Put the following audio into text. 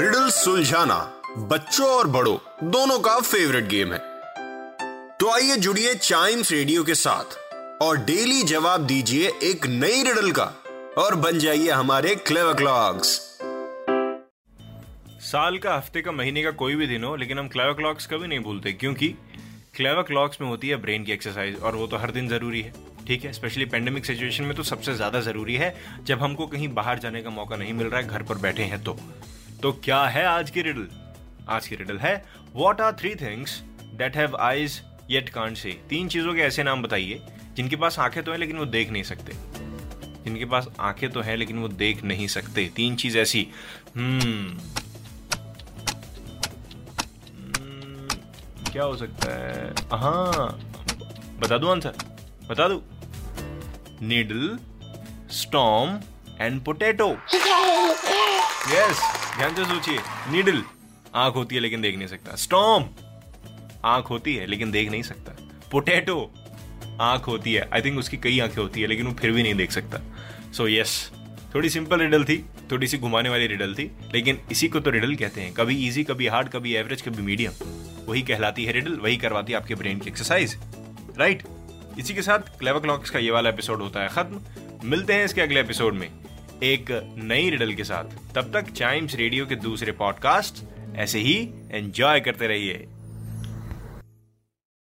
Riddle सुलझाना बच्चों और बड़ों, दोनों का फेवरेट गेम है। तो आइए जुड़िए चाइम्स रेडियो के साथ और डेली जवाब दीजिए एक नई रिडल का और बन जाइए हमारे क्लेवर क्लॉक्स साल का, हफ़्ते का, महीने का कोई भी दिन हो, लेकिन हम क्लेवर क्लॉक्स कभी नहीं भूलते, क्योंकि क्लेवर क्लॉक्स में होती है ब्रेन की एक्सरसाइज और वो तो हर दिन ज़रूरी है, ठीक है? स्पेशली पेंडेमिक सिचुएशन में तो सबसे ज़्यादा ज़रूरी है, जब हमको कहीं बाहर जाने का मौका नहीं मिल रहा है, घर पर बैठे हैं तो। तो क्या है आज की रिडल आज की रिडल है what are three things that have eyes yet can't see तीन चीज़ों के ऐसे नाम बताइए जिनके पास आँखें तो हैं लेकिन वो देख नहीं सकते। जिनके पास आँखें तो हैं लेकिन वो देख नहीं सकते। तीन चीज़ ऐसी। हम्म। हम्म, क्या हो सकता है? हाँ बता दू आंसर बता दू? Needle storm and potato yes ध्यान से सोचिए नीडल आँख होती है लेकिन देख नहीं सकता। स्टॉम आँख होती है लेकिन देख नहीं सकता। पोटैटो आँख होती है। आई थिंक उसकी कई आँखें होती है लेकिन वो फिर भी नहीं देख सकता। सो so, यस yes, थोड़ी सिंपल रिडल थी थोड़ी सी घुमाने वाली रिडल थी लेकिन इसी को तो रिडल कहते हैं। कभी इजी कभी हार्ड कभी एवरेज कभी मीडियम वही कहलाती है रिडल वही करवाती है आपके ब्रेन की एक्सरसाइज राइट इसी के साथ क्लेवर क्लॉक्स का ये वाला एपिसोड होता है खत्म। मिलते हैं इसके अगले एपिसोड में। एक नई रिडल के साथ। तब तक चाइम्स रेडियो के दूसरे पॉडकास्ट ऐसे ही एंजॉय करते रहिए।